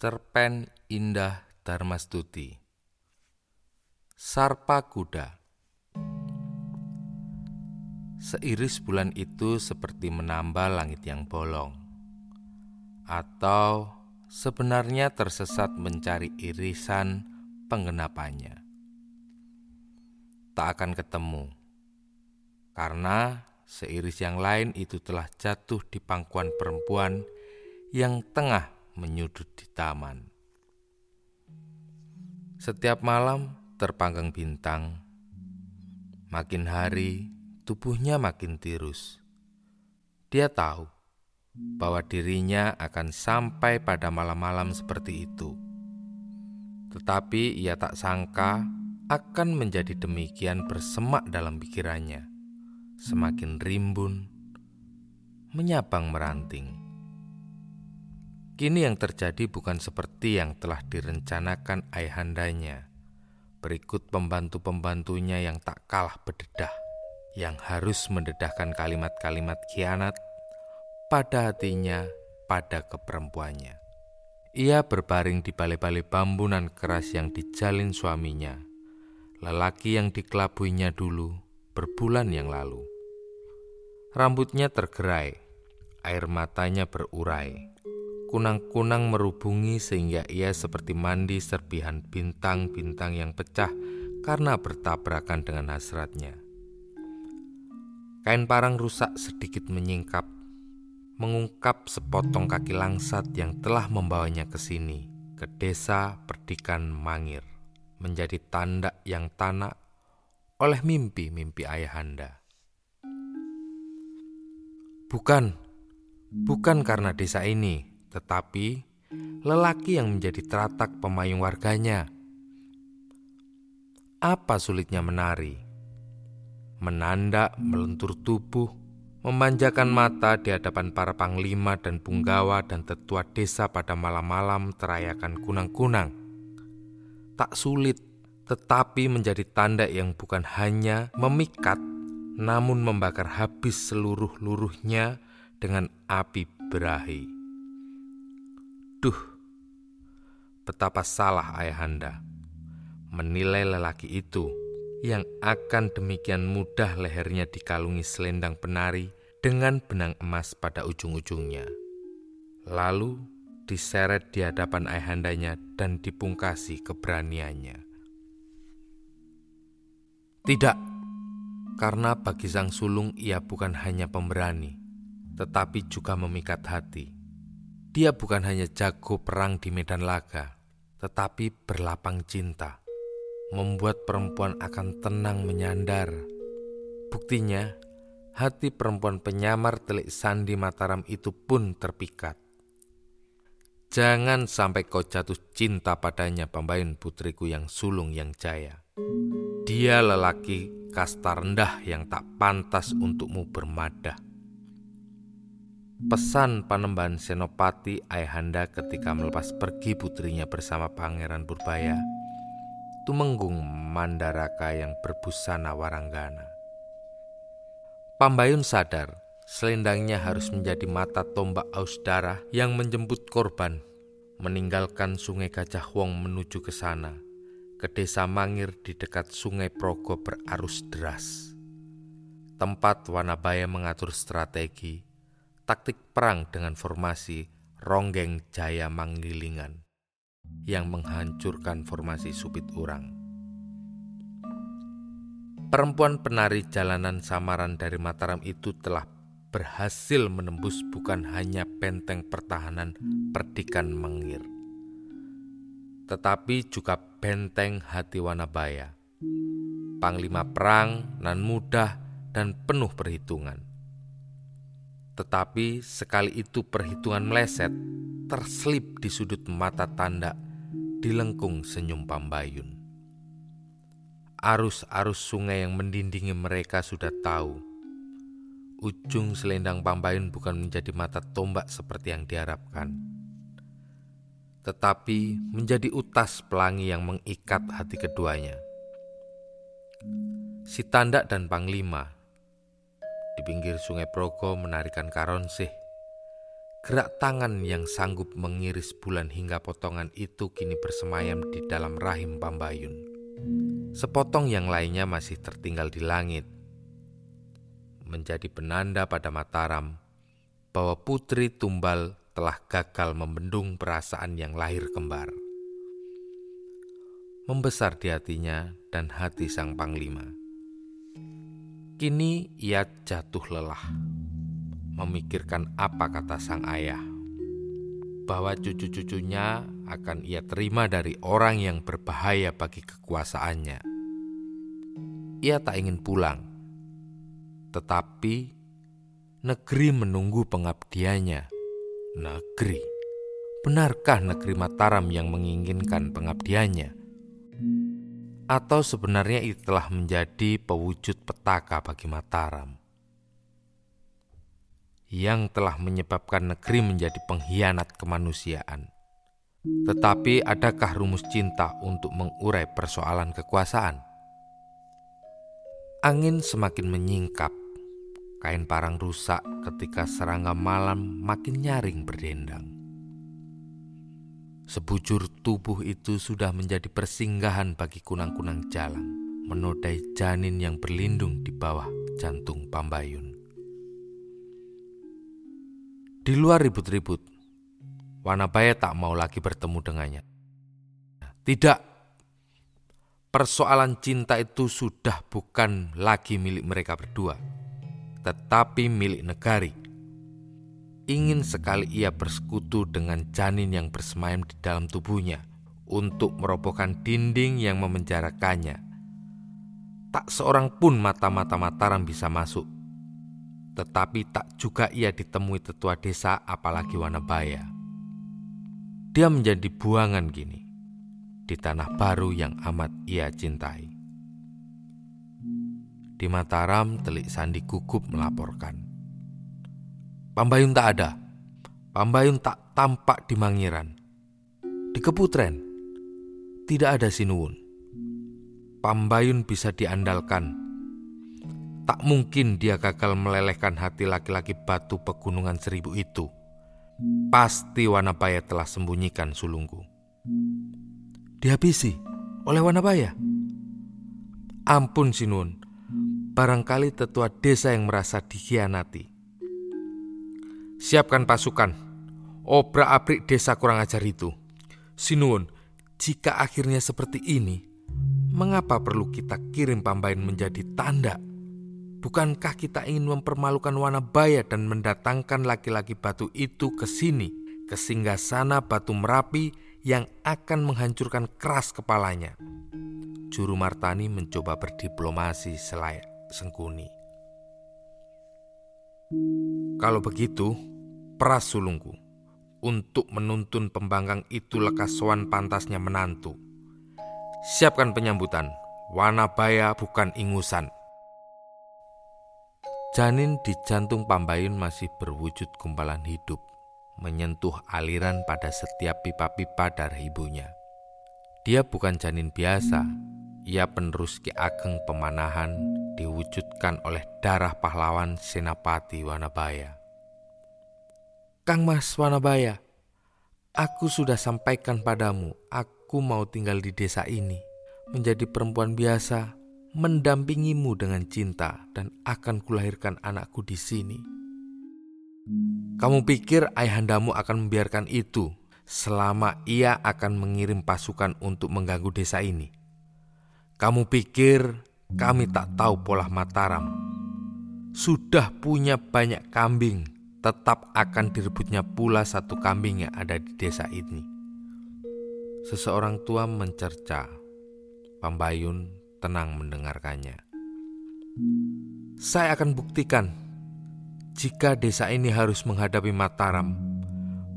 Cerpen Indah Darmastuti Sarpa Kuda. Seiris bulan itu seperti menambah langit yang bolong Atau sebenarnya tersesat mencari irisan penggenapannya. Tak akan ketemu Karena seiris yang lain itu telah jatuh di pangkuan perempuan yang tengah menyudut di taman. Setiap malam terpanggang bintang, makin hari tubuhnya makin tirus. Dia tahu bahwa dirinya akan sampai pada malam-malam seperti itu. Tetapi ia tak sangka akan menjadi demikian bersemak dalam pikirannya. Semakin rimbun, menyabang meranting. Kini yang terjadi bukan seperti yang telah direncanakan ayahandanya. Berikut pembantu-pembantunya yang tak kalah berdedah, yang harus mendedahkan kalimat-kalimat kianat pada hatinya pada keperempuannya. Ia berbaring di balai-balai bambunan keras yang dijalin suaminya, lelaki yang dikelabuinya dulu berbulan yang lalu. Rambutnya tergerai, air matanya berurai kunang-kunang merubungi sehingga ia seperti mandi serpihan bintang-bintang yang pecah karena bertabrakan dengan hasratnya. Kain parang rusak sedikit menyingkap, mengungkap sepotong kaki langsat yang telah membawanya ke sini, ke desa Perdikan Mangir, menjadi tanda yang tanak oleh mimpi-mimpi ayahanda. Bukan, bukan karena desa ini, tetapi lelaki yang menjadi teratak pemayung warganya. Apa sulitnya menari? Menandak, melentur tubuh, memanjakan mata di hadapan para panglima dan punggawa dan tetua desa pada malam-malam terayakan kunang-kunang. Tak sulit, tetapi menjadi tanda yang bukan hanya memikat, namun membakar habis seluruh luruhnya dengan api berahi. Duh, betapa salah ayahanda menilai lelaki itu yang akan demikian mudah lehernya dikalungi selendang penari dengan benang emas pada ujung-ujungnya. Lalu diseret di hadapan ayahandanya dan dipungkasi keberaniannya. Tidak, karena bagi sang sulung ia bukan hanya pemberani, tetapi juga memikat hati dia bukan hanya jago perang di medan laga, tetapi berlapang cinta, membuat perempuan akan tenang menyandar. Buktinya, hati perempuan penyamar telik sandi Mataram itu pun terpikat. Jangan sampai kau jatuh cinta padanya pembayun putriku yang sulung yang jaya. Dia lelaki kasta rendah yang tak pantas untukmu bermadah. Pesan Panembahan Senopati Ayahanda ketika melepas pergi putrinya bersama Pangeran Purbaya Tumenggung Mandaraka yang berbusana waranggana. Pambayun sadar selendangnya harus menjadi mata tombak aus darah yang menjemput korban meninggalkan sungai Gajah Wong menuju ke sana ke desa Mangir di dekat sungai Progo berarus deras. Tempat Wanabaya mengatur strategi taktik perang dengan formasi Ronggeng Jaya Manggilingan yang menghancurkan formasi Supit Urang. Perempuan penari jalanan samaran dari Mataram itu telah berhasil menembus bukan hanya benteng pertahanan Perdikan Mangir, tetapi juga benteng hati Wanabaya. Panglima perang nan mudah dan penuh perhitungan tetapi sekali itu perhitungan meleset, terselip di sudut mata tanda, dilengkung senyum Pambayun. Arus-arus sungai yang mendindingi mereka sudah tahu. Ujung selendang Pambayun bukan menjadi mata tombak seperti yang diharapkan. Tetapi menjadi utas pelangi yang mengikat hati keduanya. Si Tandak dan Panglima di pinggir sungai Progo menarikan karonsih. Gerak tangan yang sanggup mengiris bulan hingga potongan itu kini bersemayam di dalam rahim Pambayun. Sepotong yang lainnya masih tertinggal di langit. Menjadi penanda pada Mataram bahwa putri tumbal telah gagal membendung perasaan yang lahir kembar. Membesar di hatinya dan hati sang panglima. Kini ia jatuh lelah memikirkan apa kata sang ayah, bahwa cucu-cucunya akan ia terima dari orang yang berbahaya bagi kekuasaannya. Ia tak ingin pulang, tetapi negeri menunggu pengabdiannya. Negeri, benarkah negeri Mataram yang menginginkan pengabdiannya? Atau sebenarnya itu telah menjadi pewujud petaka bagi Mataram? yang telah menyebabkan negeri menjadi pengkhianat kemanusiaan. Tetapi adakah rumus cinta untuk mengurai persoalan kekuasaan? Angin semakin menyingkap, kain parang rusak ketika serangga malam makin nyaring berdendang. Sebujur tubuh itu sudah menjadi persinggahan bagi kunang-kunang jalang, menodai janin yang berlindung di bawah jantung Pambayun. Di luar ribut-ribut, Wanabaya tak mau lagi bertemu dengannya. Tidak, persoalan cinta itu sudah bukan lagi milik mereka berdua, tetapi milik negari. Ingin sekali ia bersekutu dengan janin yang bersemayam di dalam tubuhnya untuk merobohkan dinding yang memenjarakannya. Tak seorang pun mata-mata Mataram bisa masuk tetapi tak juga ia ditemui tetua desa apalagi Wanabaya. Dia menjadi buangan gini di tanah baru yang amat ia cintai. Di Mataram, Telik Sandi gugup melaporkan. Pambayun tak ada. Pambayun tak tampak di Mangiran. Di Keputren, tidak ada Sinuwun. Pambayun bisa diandalkan Tak mungkin dia gagal melelehkan hati laki-laki batu pegunungan seribu itu. Pasti Wanabaya telah sembunyikan sulungku. Dihabisi oleh Wanabaya? Ampun Sinun, barangkali tetua desa yang merasa dikhianati. Siapkan pasukan, obrak-abrik desa kurang ajar itu. Sinun, jika akhirnya seperti ini, mengapa perlu kita kirim pambain menjadi tanda Bukankah kita ingin mempermalukan Wanabaya dan mendatangkan laki-laki batu itu ke sini, ke sana batu merapi yang akan menghancurkan keras kepalanya? Juru Martani mencoba berdiplomasi selayak sengkuni. Kalau begitu, peras sulungku untuk menuntun pembangkang itu lekas soan pantasnya menantu. Siapkan penyambutan, Wanabaya bukan ingusan. Janin di jantung Pambayun masih berwujud gumpalan hidup, menyentuh aliran pada setiap pipa-pipa darah ibunya. Dia bukan janin biasa, ia penerus Ki Ageng Pemanahan diwujudkan oleh darah pahlawan Senapati Wanabaya. Kang Mas Wanabaya, aku sudah sampaikan padamu, aku mau tinggal di desa ini, menjadi perempuan biasa mendampingimu dengan cinta dan akan kulahirkan anakku di sini. Kamu pikir ayahandamu akan membiarkan itu selama ia akan mengirim pasukan untuk mengganggu desa ini? Kamu pikir kami tak tahu pola Mataram? Sudah punya banyak kambing, tetap akan direbutnya pula satu kambing yang ada di desa ini. Seseorang tua mencerca. Pambayun tenang mendengarkannya. Saya akan buktikan, jika desa ini harus menghadapi Mataram,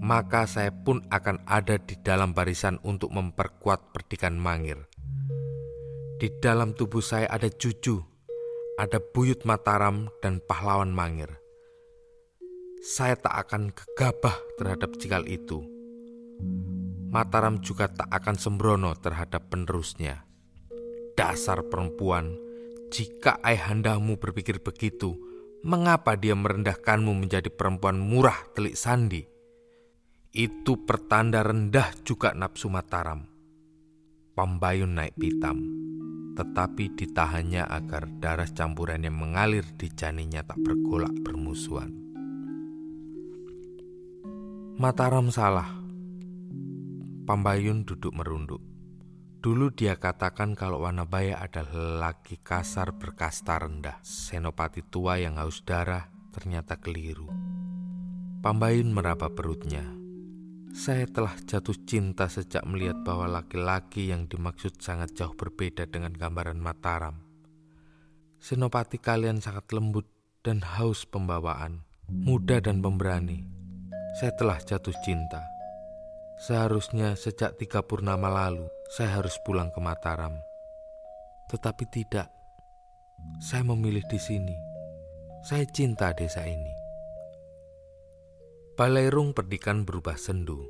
maka saya pun akan ada di dalam barisan untuk memperkuat perdikan Mangir. Di dalam tubuh saya ada cucu, ada buyut Mataram dan pahlawan Mangir. Saya tak akan gegabah terhadap cikal itu. Mataram juga tak akan sembrono terhadap penerusnya. Dasar perempuan, jika ayahandamu berpikir begitu, mengapa dia merendahkanmu menjadi perempuan murah telik sandi? Itu pertanda rendah juga nafsu Mataram. Pambayun naik pitam, tetapi ditahannya agar darah campuran yang mengalir di janinnya tak bergolak bermusuhan. Mataram salah. Pambayun duduk merunduk. Dulu dia katakan kalau Wanabaya adalah lelaki kasar berkasta rendah. Senopati tua yang haus darah ternyata keliru. Pambayun meraba perutnya. Saya telah jatuh cinta sejak melihat bahwa laki-laki yang dimaksud sangat jauh berbeda dengan gambaran Mataram. Senopati kalian sangat lembut dan haus pembawaan, muda dan pemberani. Saya telah jatuh cinta. Seharusnya sejak tiga purnama lalu saya harus pulang ke Mataram. Tetapi tidak. Saya memilih di sini. Saya cinta desa ini. Balairung perdikan berubah sendu.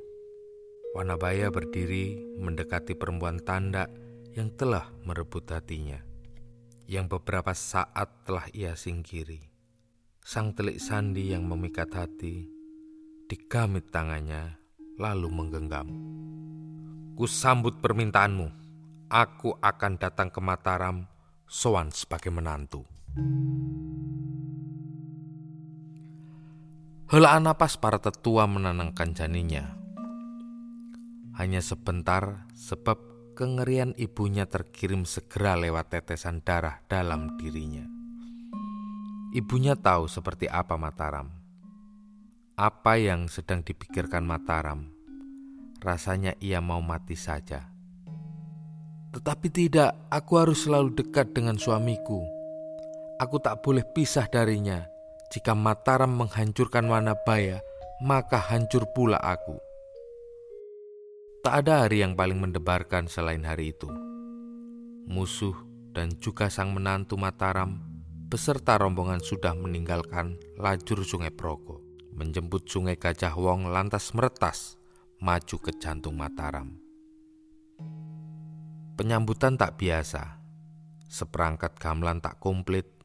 Wanabaya berdiri mendekati perempuan tanda yang telah merebut hatinya, yang beberapa saat telah ia singkiri. Sang telik sandi yang memikat hati, digamit tangannya lalu menggenggam. Kusambut permintaanmu. Aku akan datang ke Mataram, soan sebagai menantu. Helaan napas para tetua menenangkan janinnya. Hanya sebentar sebab kengerian ibunya terkirim segera lewat tetesan darah dalam dirinya. Ibunya tahu seperti apa Mataram. Apa yang sedang dipikirkan Mataram. Rasanya ia mau mati saja. Tetapi tidak, aku harus selalu dekat dengan suamiku. Aku tak boleh pisah darinya jika Mataram menghancurkan Wanabaya, maka hancur pula aku. Tak ada hari yang paling mendebarkan selain hari itu. Musuh dan juga sang menantu Mataram beserta rombongan sudah meninggalkan lajur sungai Progo. Menjemput sungai Gajah Wong lantas meretas maju ke jantung Mataram. Penyambutan tak biasa. Seperangkat gamelan tak komplit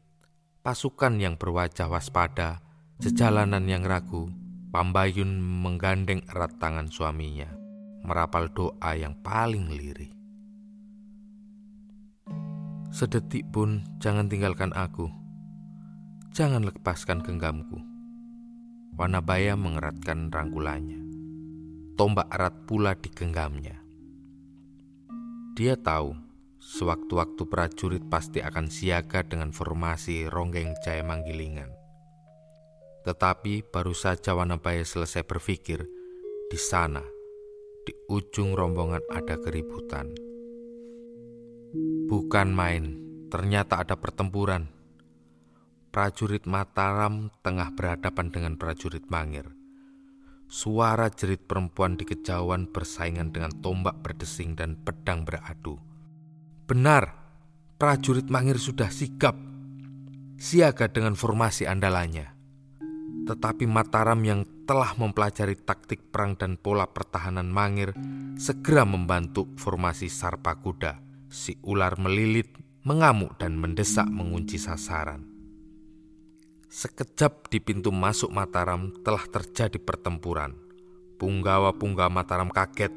pasukan yang berwajah waspada, sejalanan yang ragu, Pambayun menggandeng erat tangan suaminya, merapal doa yang paling lirih. Sedetik pun jangan tinggalkan aku, jangan lepaskan genggamku. Wanabaya mengeratkan rangkulannya. Tombak erat pula digenggamnya. Dia tahu Sewaktu-waktu prajurit pasti akan siaga dengan formasi ronggeng jaya manggilingan. Tetapi baru saja Wanabaya selesai berpikir, di sana, di ujung rombongan ada keributan. Bukan main, ternyata ada pertempuran. Prajurit Mataram tengah berhadapan dengan prajurit Mangir. Suara jerit perempuan di kejauhan bersaingan dengan tombak berdesing dan pedang beradu Benar, prajurit Mangir sudah sigap, siaga dengan formasi andalannya. Tetapi Mataram yang telah mempelajari taktik perang dan pola pertahanan Mangir segera membantu formasi Sarpa Kuda. Si ular melilit, mengamuk dan mendesak mengunci sasaran. Sekejap di pintu masuk Mataram telah terjadi pertempuran. Punggawa-punggawa Mataram kaget.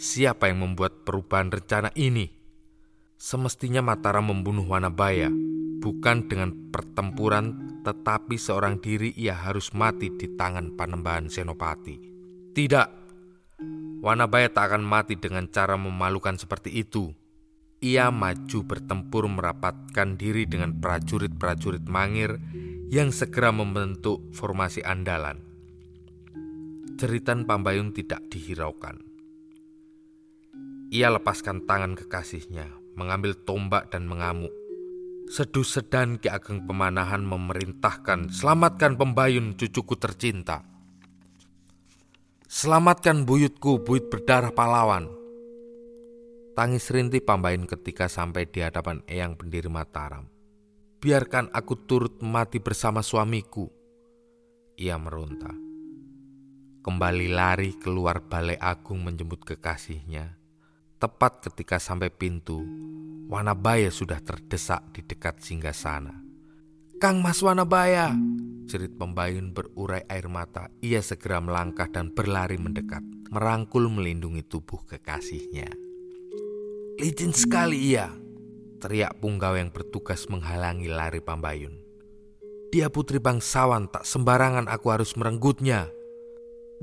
Siapa yang membuat perubahan rencana ini? Semestinya Mataram membunuh Wanabaya bukan dengan pertempuran tetapi seorang diri ia harus mati di tangan Panembahan Senopati. Tidak, Wanabaya tak akan mati dengan cara memalukan seperti itu. Ia maju bertempur merapatkan diri dengan prajurit-prajurit Mangir yang segera membentuk formasi andalan. Jeritan Pambayun tidak dihiraukan. Ia lepaskan tangan kekasihnya, mengambil tombak dan mengamuk. Sedu sedan Ki Ageng Pemanahan memerintahkan, selamatkan pembayun cucuku tercinta. Selamatkan buyutku, buyut berdarah pahlawan. Tangis rinti Pambayun ketika sampai di hadapan Eyang Pendiri Mataram. Biarkan aku turut mati bersama suamiku. Ia meronta. Kembali lari keluar balai agung menjemput kekasihnya Tepat ketika sampai pintu, Wanabaya sudah terdesak di dekat singgah sana. Kang Mas Wanabaya, cerit pembayun berurai air mata. Ia segera melangkah dan berlari mendekat, merangkul melindungi tubuh kekasihnya. Licin sekali ia, teriak punggawa yang bertugas menghalangi lari pembayun. Dia putri bangsawan, tak sembarangan aku harus merenggutnya.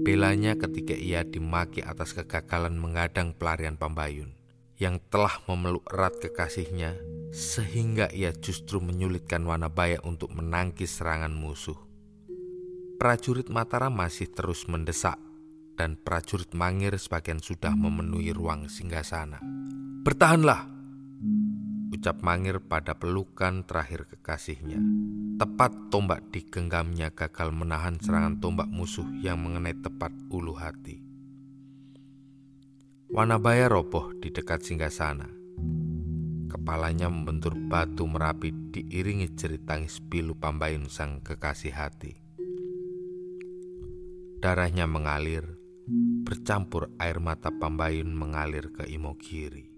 Belanya ketika ia dimaki atas kegagalan mengadang pelarian Pambayun yang telah memeluk erat kekasihnya sehingga ia justru menyulitkan Wanabaya untuk menangkis serangan musuh. Prajurit Mataram masih terus mendesak dan prajurit Mangir sebagian sudah memenuhi ruang singgasana. Bertahanlah, ucap Mangir pada pelukan terakhir kekasihnya. Tepat tombak digenggamnya gagal menahan serangan tombak musuh yang mengenai tepat ulu hati. Wanabaya roboh di dekat singgasana. Kepalanya membentur batu merapi diiringi jerit tangis pilu pambayun sang kekasih hati. Darahnya mengalir, bercampur air mata pambayun mengalir ke Imogiri.